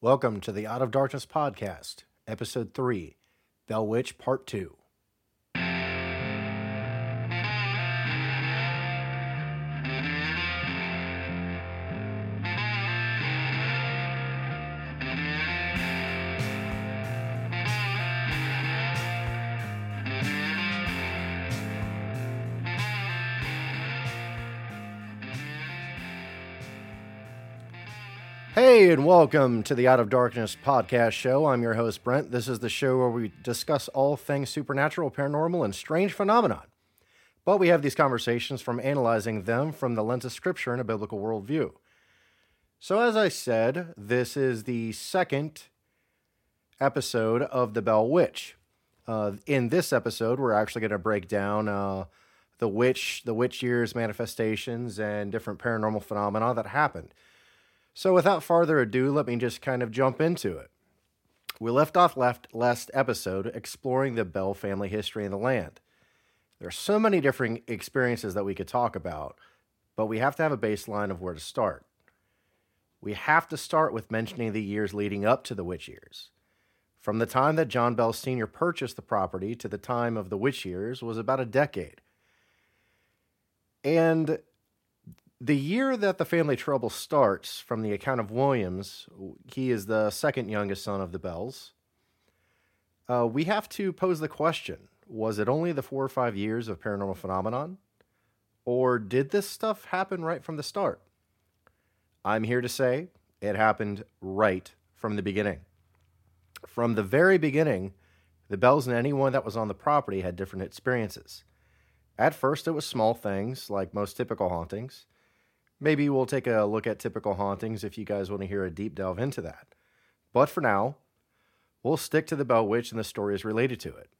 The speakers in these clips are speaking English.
Welcome to the Out of Darkness podcast, episode 3, Bell Witch Part 2. Hey, and welcome to the Out of Darkness podcast show. I'm your host, Brent. This is the show where we discuss all things supernatural, paranormal, and strange phenomenon. But we have these conversations from analyzing them from the lens of scripture and a biblical worldview. So, as I said, this is the second episode of The Bell Witch. Uh, in this episode, we're actually going to break down uh, the witch, the witch years manifestations, and different paranormal phenomena that happened. So, without further ado, let me just kind of jump into it. We left off left last episode exploring the Bell family history in the land. There are so many different experiences that we could talk about, but we have to have a baseline of where to start. We have to start with mentioning the years leading up to the witch years. From the time that John Bell Sr. purchased the property to the time of the witch years was about a decade. And the year that the family trouble starts, from the account of Williams, he is the second youngest son of the Bells. Uh, we have to pose the question was it only the four or five years of paranormal phenomenon? Or did this stuff happen right from the start? I'm here to say it happened right from the beginning. From the very beginning, the Bells and anyone that was on the property had different experiences. At first, it was small things, like most typical hauntings maybe we'll take a look at typical hauntings if you guys want to hear a deep delve into that. But for now, we'll stick to the Bell Witch and the stories related to it.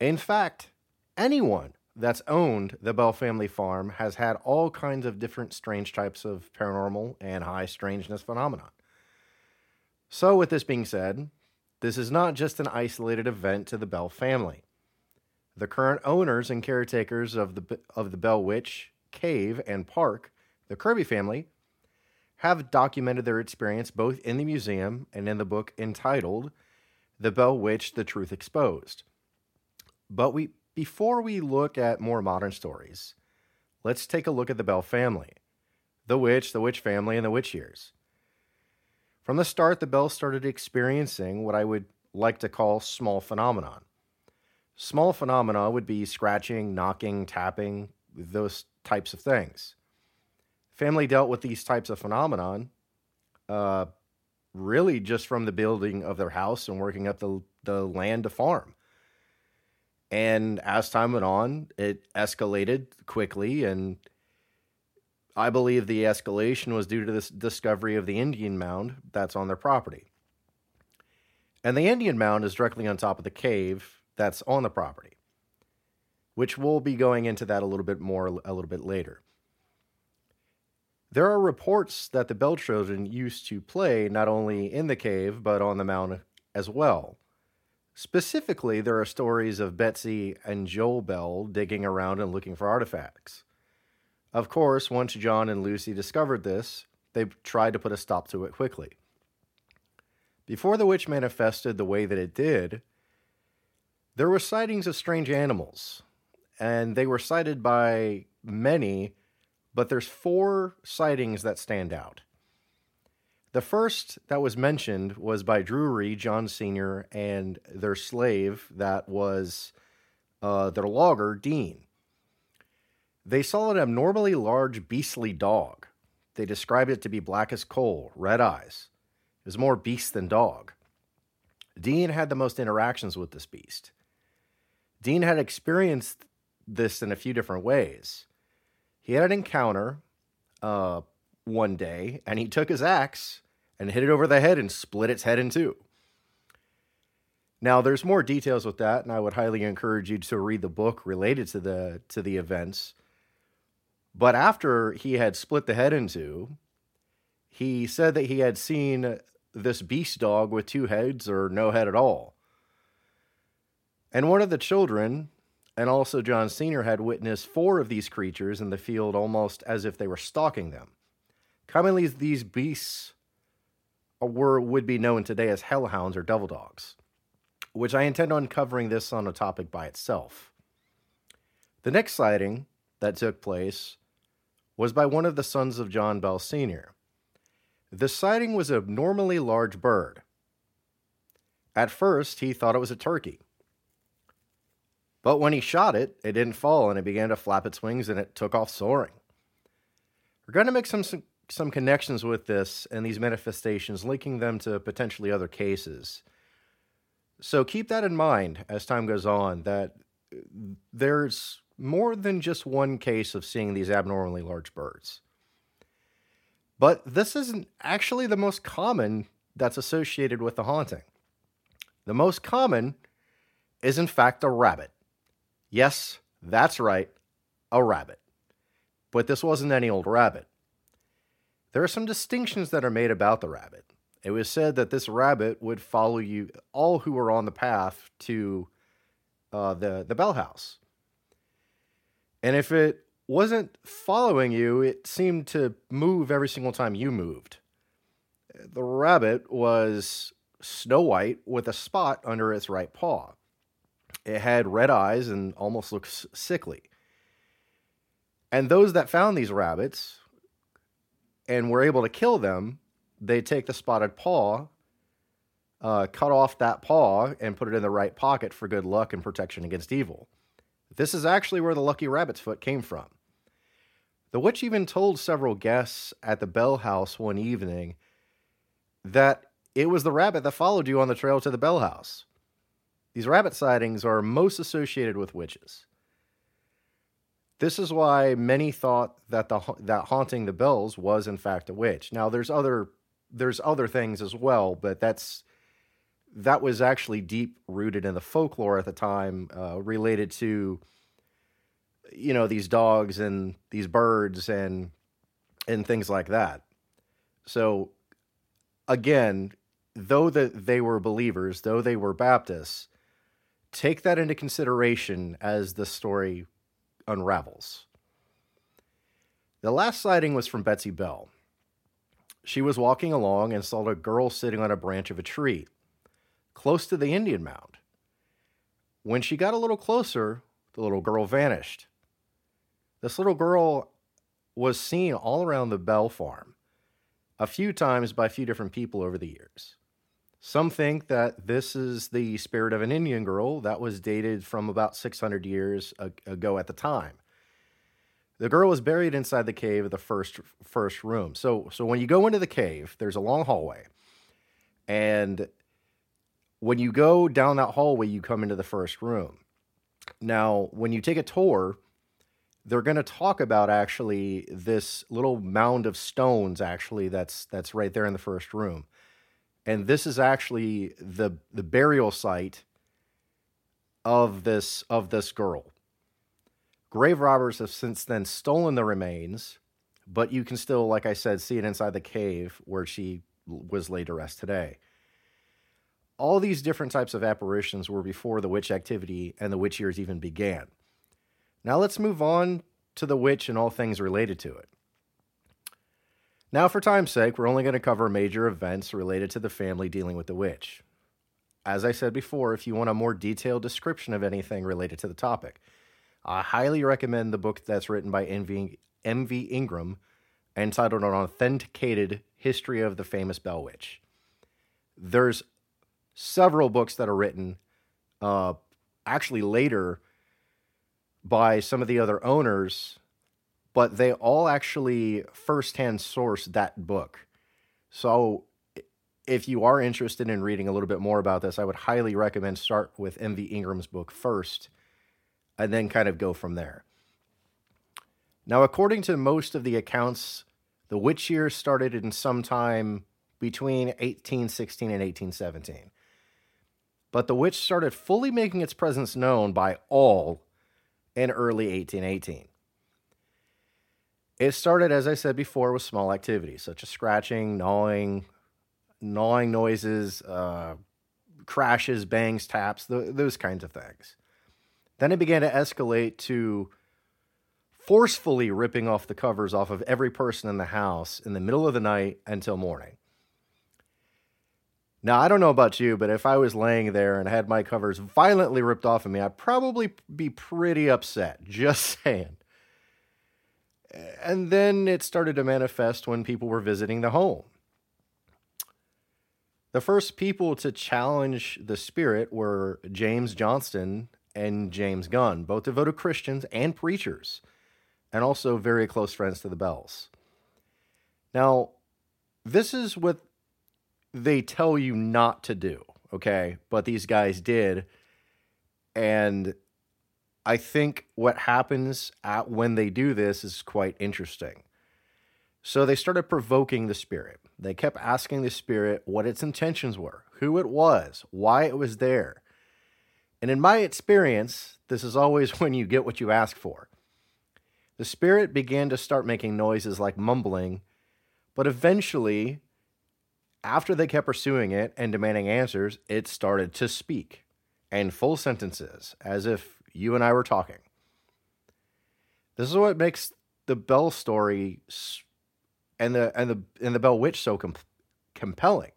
In fact, anyone that's owned the Bell family farm has had all kinds of different strange types of paranormal and high strangeness phenomenon. So, with this being said, this is not just an isolated event to the Bell family. The current owners and caretakers of the of the Bell Witch cave and park the Kirby family have documented their experience both in the museum and in the book entitled The Bell Witch The Truth Exposed. But we before we look at more modern stories, let's take a look at the Bell family. The witch, the witch family, and the witch years. From the start, the Bells started experiencing what I would like to call small phenomenon. Small phenomena would be scratching, knocking, tapping, those types of things family dealt with these types of phenomenon uh, really just from the building of their house and working up the, the land to farm. And as time went on, it escalated quickly. And I believe the escalation was due to this discovery of the Indian mound that's on their property. And the Indian mound is directly on top of the cave that's on the property, which we'll be going into that a little bit more a little bit later. There are reports that the Bell children used to play not only in the cave, but on the mound as well. Specifically, there are stories of Betsy and Joel Bell digging around and looking for artifacts. Of course, once John and Lucy discovered this, they tried to put a stop to it quickly. Before the witch manifested the way that it did, there were sightings of strange animals, and they were sighted by many but there's four sightings that stand out. The first that was mentioned was by Drury, John Sr., and their slave that was uh, their logger, Dean. They saw an abnormally large, beastly dog. They described it to be black as coal, red eyes. It was more beast than dog. Dean had the most interactions with this beast. Dean had experienced this in a few different ways. He had an encounter uh, one day, and he took his axe and hit it over the head and split its head in two. Now, there's more details with that, and I would highly encourage you to read the book related to the to the events. But after he had split the head in two, he said that he had seen this beast dog with two heads or no head at all. And one of the children and also John Sr. had witnessed four of these creatures in the field almost as if they were stalking them. Commonly, these beasts were would be known today as hellhounds or devil dogs, which I intend on covering this on a topic by itself. The next sighting that took place was by one of the sons of John Bell Sr. The sighting was a abnormally large bird. At first, he thought it was a turkey. But when he shot it, it didn't fall and it began to flap its wings and it took off soaring. We're going to make some, some, some connections with this and these manifestations, linking them to potentially other cases. So keep that in mind as time goes on that there's more than just one case of seeing these abnormally large birds. But this isn't actually the most common that's associated with the haunting. The most common is, in fact, a rabbit. Yes, that's right, a rabbit. But this wasn't any old rabbit. There are some distinctions that are made about the rabbit. It was said that this rabbit would follow you, all who were on the path to uh, the, the bell house. And if it wasn't following you, it seemed to move every single time you moved. The rabbit was snow white with a spot under its right paw. It had red eyes and almost looked sickly. And those that found these rabbits and were able to kill them, they take the spotted paw, uh, cut off that paw, and put it in the right pocket for good luck and protection against evil. This is actually where the lucky rabbit's foot came from. The witch even told several guests at the Bell House one evening that it was the rabbit that followed you on the trail to the Bell House. These rabbit sightings are most associated with witches. This is why many thought that the that haunting the bells was in fact a witch. Now there's other there's other things as well, but that's that was actually deep rooted in the folklore at the time, uh, related to you know these dogs and these birds and and things like that. So again, though that they were believers, though they were Baptists, take that into consideration as the story unravels. The last sighting was from Betsy Bell. She was walking along and saw a girl sitting on a branch of a tree, close to the Indian mound. When she got a little closer, the little girl vanished. This little girl was seen all around the Bell farm, a few times by a few different people over the years. Some think that this is the spirit of an Indian girl that was dated from about 600 years ago at the time. The girl was buried inside the cave of the first first room. So so when you go into the cave, there's a long hallway. And when you go down that hallway, you come into the first room. Now, when you take a tour, they're going to talk about actually this little mound of stones actually that's that's right there in the first room and this is actually the the burial site of this of this girl. Grave robbers have since then stolen the remains, but you can still, like I said, see it inside the cave where she was laid to rest today. All these different types of apparitions were before the witch activity and the witch years even began. Now let's move on to the witch and all things related to it. Now, for time's sake, we're only going to cover major events related to the family dealing with the witch. As I said before, if you want a more detailed description of anything related to the topic, I highly recommend the book that's written by M.V. M.V. Ingram entitled An Authenticated History of the Famous Bell Witch. There's several books that are written uh, actually later by some of the other owners but they all actually firsthand source that book. So if you are interested in reading a little bit more about this, I would highly recommend start with MV Ingram's book first and then kind of go from there. Now, according to most of the accounts, the witch years started in sometime between 1816 and 1817. But the witch started fully making its presence known by all in early 1818. It started, as I said before, with small activities such as scratching, gnawing, gnawing noises, uh, crashes, bangs, taps, th- those kinds of things. Then it began to escalate to forcefully ripping off the covers off of every person in the house in the middle of the night until morning. Now, I don't know about you, but if I was laying there and had my covers violently ripped off of me, I'd probably be pretty upset. Just saying. And then it started to manifest when people were visiting the home. The first people to challenge the spirit were James Johnston and James Gunn, both devoted Christians and preachers, and also very close friends to the Bells. Now, this is what they tell you not to do, okay? But these guys did. And I think what happens at when they do this is quite interesting. So they started provoking the spirit. They kept asking the spirit what its intentions were, who it was, why it was there. And in my experience, this is always when you get what you ask for. The spirit began to start making noises like mumbling, but eventually after they kept pursuing it and demanding answers, it started to speak and full sentences, as if you and I were talking. This is what makes the Bell story and the and the and the Bell Witch so com- compelling.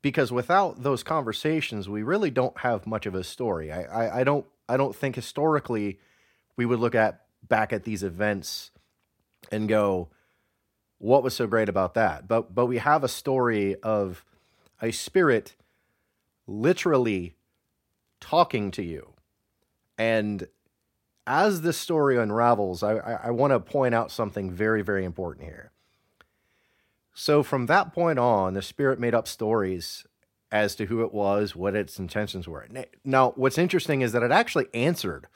Because without those conversations, we really don't have much of a story. I, I, I don't I don't think historically we would look at back at these events and go, what was so great about that? But but we have a story of a spirit literally talking to you. And as this story unravels, I, I, I want to point out something very, very important here. So from that point on, the spirit made up stories as to who it was, what its intentions were. Now, what's interesting is that it actually answered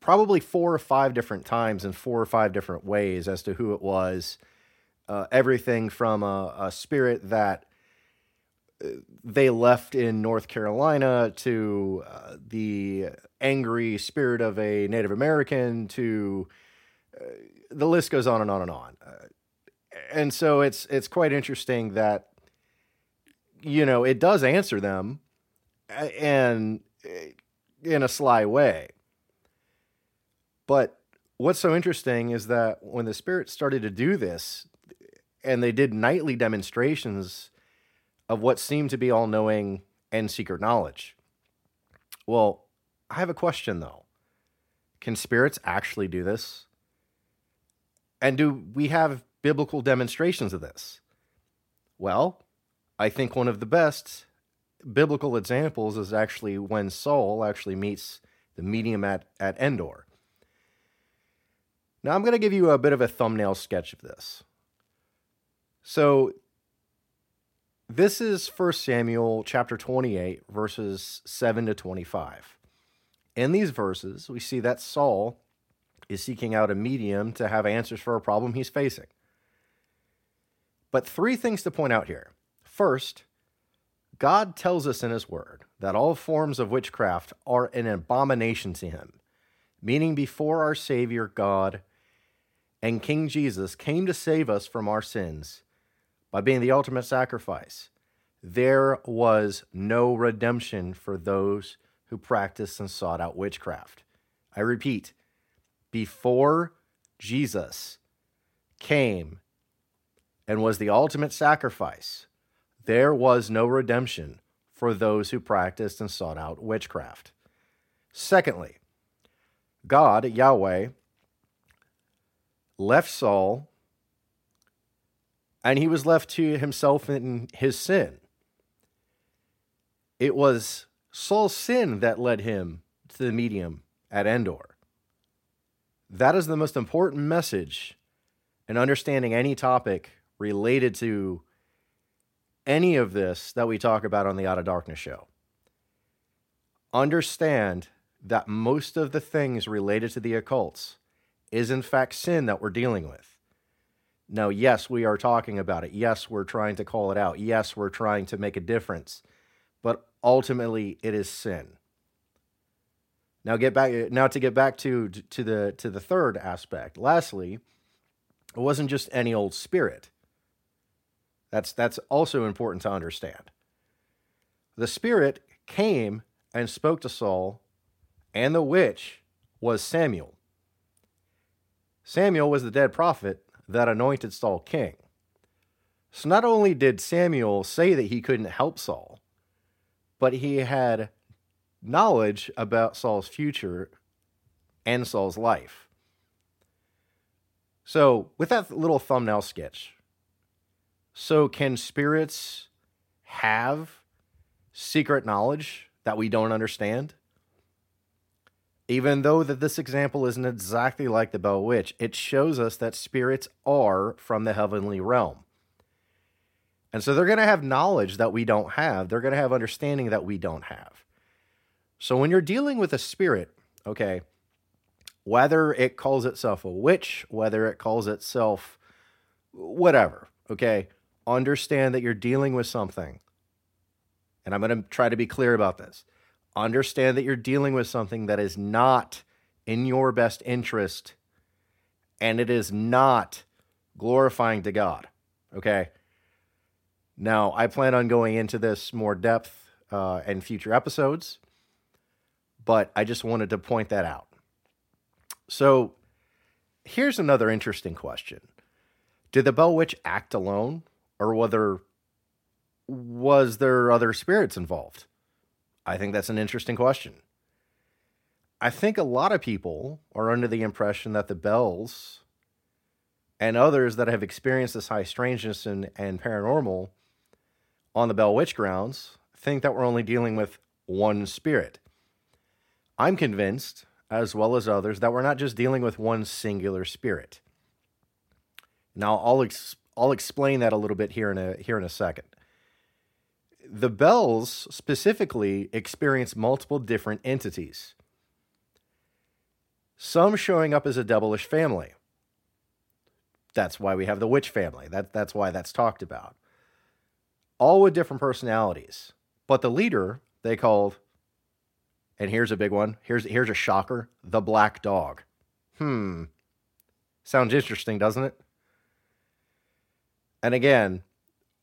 probably four or five different times in four or five different ways as to who it was. Uh, everything from a, a, spirit that they left in North Carolina to uh, the angry spirit of a Native American to uh, the list goes on and on and on. Uh, and so it's it's quite interesting that you know it does answer them uh, and in a sly way but what's so interesting is that when the Spirit started to do this, and they did nightly demonstrations of what seemed to be all knowing and secret knowledge. Well, I have a question though. Can spirits actually do this? And do we have biblical demonstrations of this? Well, I think one of the best biblical examples is actually when Saul actually meets the medium at, at Endor. Now I'm going to give you a bit of a thumbnail sketch of this. So this is 1 Samuel chapter 28 verses 7 to 25. In these verses, we see that Saul is seeking out a medium to have answers for a problem he's facing. But three things to point out here. First, God tells us in his word that all forms of witchcraft are an abomination to him, meaning before our Savior God and King Jesus came to save us from our sins by being the ultimate sacrifice. There was no redemption for those who practiced and sought out witchcraft. I repeat, before Jesus came and was the ultimate sacrifice, there was no redemption for those who practiced and sought out witchcraft. Secondly, God, Yahweh, left Saul, and he was left to himself in his sin. It was Saul's sin that led him to the medium at Endor. That is the most important message in understanding any topic related to any of this that we talk about on the Out of Darkness show. Understand that most of the things related to the occults is in fact sin that we're dealing with. Now, yes, we are talking about it. Yes, we're trying to call it out. Yes, we're trying to make a difference. But ultimately, it is sin. Now get back now to get back to to the to the third aspect. Lastly, it wasn't just any old spirit. That's that's also important to understand. The spirit came and spoke to Saul, and the witch was Samuel. Samuel was the dead prophet that anointed Saul king. So not only did Samuel say that he couldn't help Saul, but he had knowledge about Saul's future and Saul's life. So, with that little thumbnail sketch, so can spirits have secret knowledge that we don't understand? Even though that this example isn't exactly like the Bell Witch, it shows us that spirits are from the heavenly realm. And so they're going to have knowledge that we don't have. They're going to have understanding that we don't have. So when you're dealing with a spirit, okay, whether it calls itself a witch, whether it calls itself whatever, okay, understand that you're dealing with something. And I'm going to try to be clear about this. Understand that you're dealing with something that is not in your best interest and it is not glorifying to God, okay? Now, I plan on going into this more depth uh, in future episodes, but I just wanted to point that out. So, here's another interesting question Did the Bell Witch act alone, or whether was there other spirits involved? I think that's an interesting question. I think a lot of people are under the impression that the bells and others that have experienced this high strangeness and, and paranormal on the Bell Witch grounds think that we're only dealing with one spirit. I'm convinced, as well as others, that we're not just dealing with one singular spirit. Now, I'll ex- I'll explain that a little bit here in a here in a second. The bells specifically experience multiple different entities. Some showing up as a devilish family. That's why we have the witch family. That, that's why that's talked about all with different personalities. But the leader they called, and here's a big one. Here's here's a shocker: the black dog. Hmm, sounds interesting, doesn't it? And again,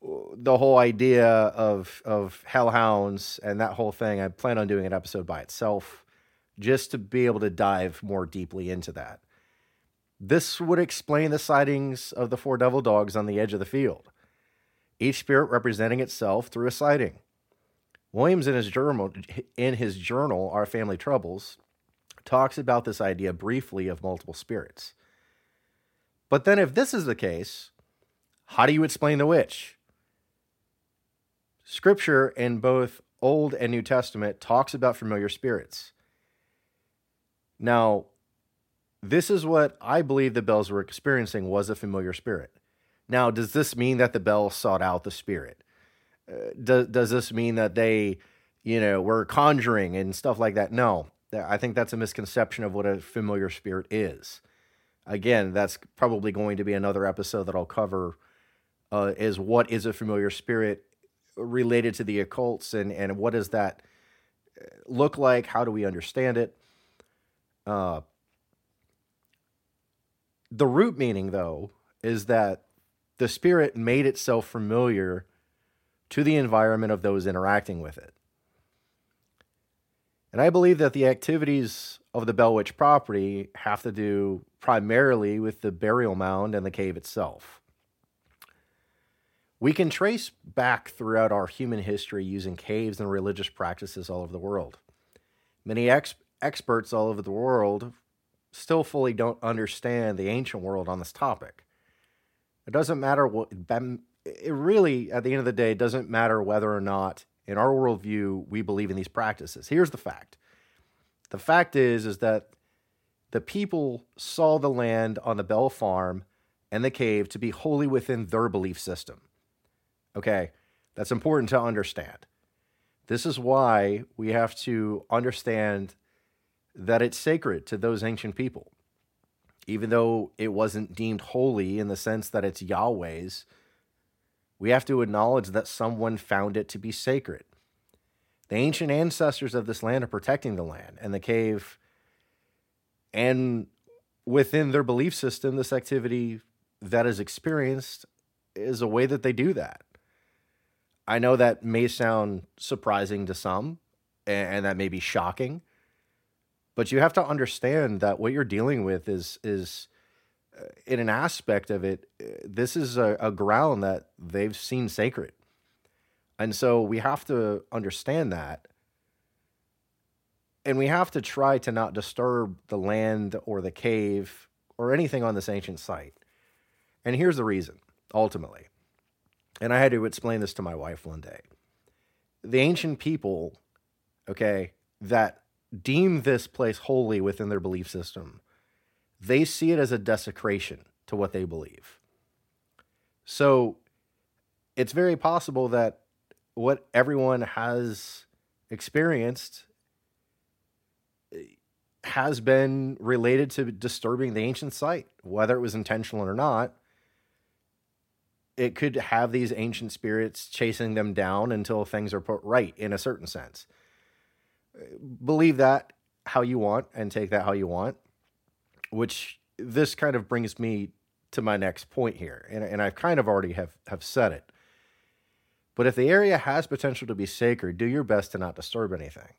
the whole idea of of hellhounds and that whole thing. I plan on doing an episode by itself, just to be able to dive more deeply into that. This would explain the sightings of the four devil dogs on the edge of the field each spirit representing itself through a sighting. Williams in his journal in his journal Our Family Troubles talks about this idea briefly of multiple spirits. But then if this is the case, how do you explain the witch? Scripture in both Old and New Testament talks about familiar spirits. Now, this is what I believe the bells were experiencing was a familiar spirit. Now, does this mean that the Bell sought out the spirit? Uh, does does this mean that they, you know, were conjuring and stuff like that? No, I think that's a misconception of what a familiar spirit is. Again, that's probably going to be another episode that I'll cover. Uh, is what is a familiar spirit related to the occults and and what does that uh, look like? How do we understand it? Uh, the root meaning, though, is that the spirit made itself familiar to the environment of those interacting with it. And I believe that the activities of the Bell Witch property have to do primarily with the burial mound and the cave itself. We can trace back throughout our human history using caves and religious practices all over the world. Many ex- experts all over the world still fully don't understand the ancient world on this topic. It doesn't matter what, it really, at the end of the day, doesn't matter whether or not in our worldview we believe in these practices. Here's the fact the fact is, is that the people saw the land on the Bell Farm and the cave to be holy within their belief system. Okay, that's important to understand. This is why we have to understand that it's sacred to those ancient people even though it wasn't deemed holy in the sense that it's Yahweh's, we have to acknowledge that someone found it to be sacred. The ancient ancestors of this land are protecting the land and the cave. And within their belief system, this activity that is experienced is a way that they do that. I know that may sound surprising to some, and that may be shocking but you have to understand that what you're dealing with is is uh, in an aspect of it, uh, this is a, a ground that they've seen sacred. And so we have to understand that. And we have to try to not disturb the land or the cave or anything on this ancient site. And here's the reason, ultimately. And I had to explain this to my wife one day. The ancient people, okay, that deem this place holy within their belief system, they see it as a desecration to what they believe. So it's very possible that what everyone has experienced eh, has been related to disturbing the ancient site, whether it was intentional or not. It could have these ancient spirits chasing them down until things are put right in a certain sense believe that how you want and take that how you want, which this kind of brings me to my next point here. And, and I've kind of already have, have said it. But if the area has potential to be sacred, do your best to not disturb anything.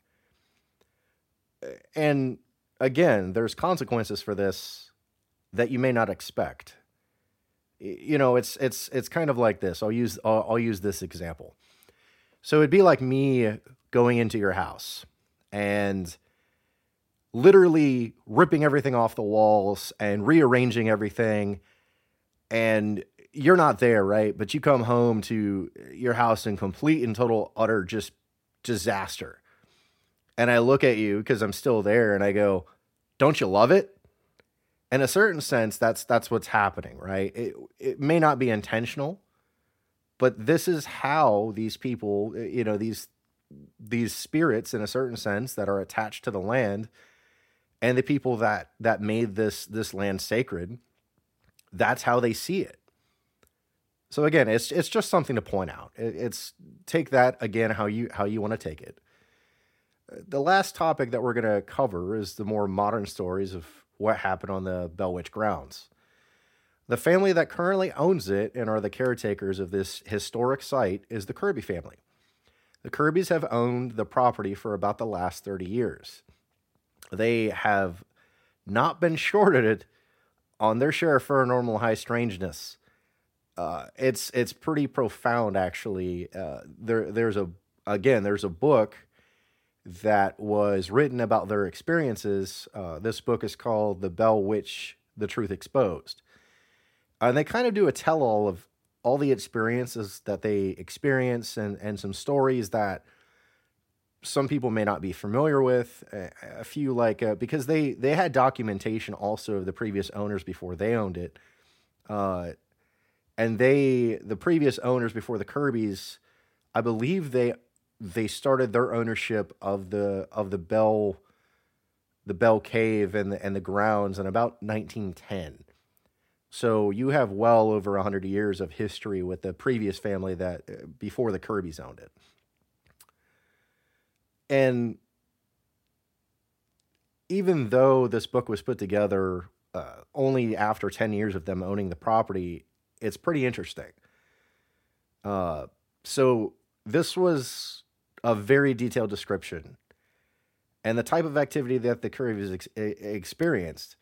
And again, there's consequences for this that you may not expect. You know, it's it's it's kind of like this. I'll use I'll, I'll use this example. So it'd be like me going into your house and literally ripping everything off the walls and rearranging everything. And you're not there, right? But you come home to your house in complete and total, utter just disaster. And I look at you because I'm still there and I go, Don't you love it? In a certain sense, that's that's what's happening, right? It it may not be intentional, but this is how these people, you know, these these spirits in a certain sense that are attached to the land and the people that that made this this land sacred that's how they see it. So again it's it's just something to point out. It, it's take that again how you how you want to take it. The last topic that we're going to cover is the more modern stories of what happened on the Bell Witch grounds the family that currently owns it and are the caretakers of this historic site is the kirby family the Kirbys have owned the property for about the last 30 years. They have not been shorted on their share of paranormal high strangeness. Uh, it's it's pretty profound, actually. Uh, there there's a again there's a book that was written about their experiences. Uh, this book is called "The Bell Witch: The Truth Exposed," and they kind of do a tell-all of all the experiences that they experience and, and some stories that some people may not be familiar with a, few like uh, because they they had documentation also of the previous owners before they owned it uh, and they the previous owners before the kirbys i believe they they started their ownership of the of the bell the bell cave and the and the grounds in about 1910 so you have well over 100 years of history with the previous family that uh, before the Kirbys owned it. And even though this book was put together uh, only after 10 years of them owning the property, it's pretty interesting. Uh, so this was a very detailed description. And the type of activity that the Kirbys ex- experienced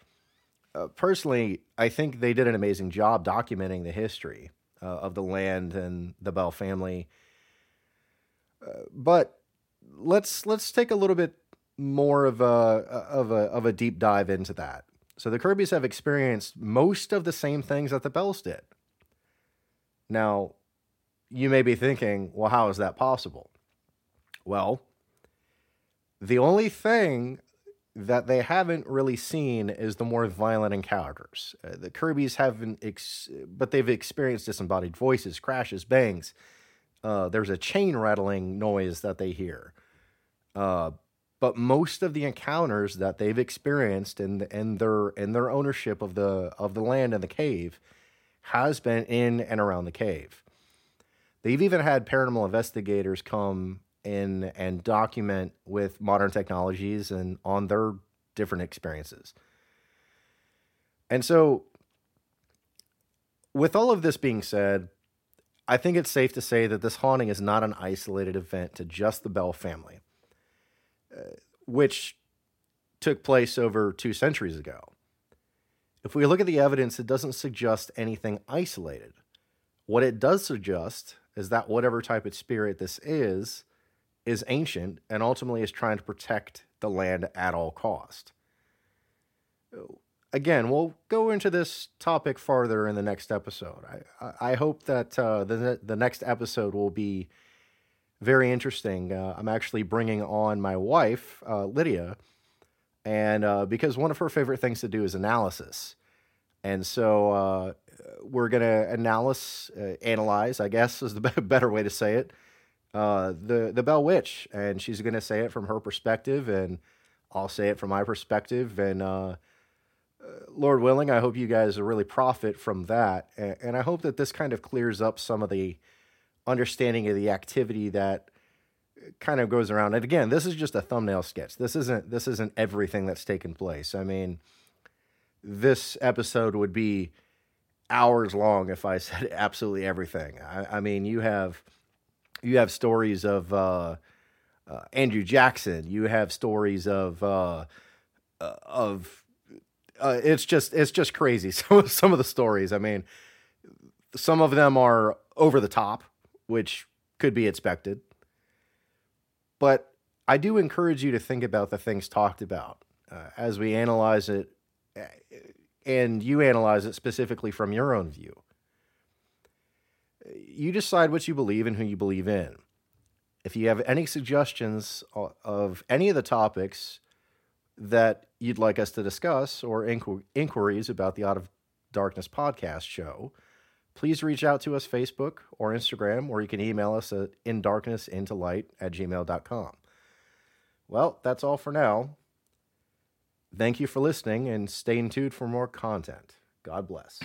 uh, personally, I think they did an amazing job documenting the history uh, of the land and the Bell family. Uh, but let's let's take a little bit more of a of a of a deep dive into that. So the Kirbys have experienced most of the same things that the Bells did. Now, you may be thinking, well, how is that possible? Well, the only thing that they haven't really seen is the more violent encounters. Uh, the Kirbys haven't, ex- but they've experienced disembodied voices, crashes, bangs. Uh, there's a chain rattling noise that they hear. Uh, but most of the encounters that they've experienced in in their in their ownership of the of the land and the cave has been in and around the cave. They've even had paranormal investigators come in and document with modern technologies and on their different experiences. And so, with all of this being said, I think it's safe to say that this haunting is not an isolated event to just the Bell family, uh, which took place over two centuries ago. if we look at the evidence, it doesn't suggest anything isolated. What it does suggest is that whatever type of spirit this is, is ancient and ultimately is trying to protect the land at all cost. Again, we'll go into this topic farther in the next episode. I, I hope that uh, the, the next episode will be very interesting. Uh, I'm actually bringing on my wife, uh, Lydia, and uh, because one of her favorite things to do is analysis. And so uh, we're going to analyze, uh, analyze, I guess is the better way to say it, uh, the the Bell Witch, and she's going to say it from her perspective, and I'll say it from my perspective, and uh, uh, Lord willing, I hope you guys really profit from that, and, and I hope that this kind of clears up some of the understanding of the activity that kind of goes around. And again, this is just a thumbnail sketch. This isn't this isn't everything that's taken place. I mean, this episode would be hours long if I said absolutely everything. I, I mean, you have you have stories of uh, uh, Andrew Jackson. You have stories of uh, uh of uh, it's just it's just crazy. Some some of the stories. I mean, some of them are over the top, which could be expected. But I do encourage you to think about the things talked about uh, as we analyze it, and you analyze it specifically from your own view you decide what you believe and who you believe in. If you have any suggestions of any of the topics that you'd like us to discuss or inqu- inquiries about the Out of Darkness podcast show, please reach out to us Facebook or Instagram, or you can email us at indarknessintolight at gmail.com. Well, that's all for now. Thank you for listening and stay tuned for more content. God bless.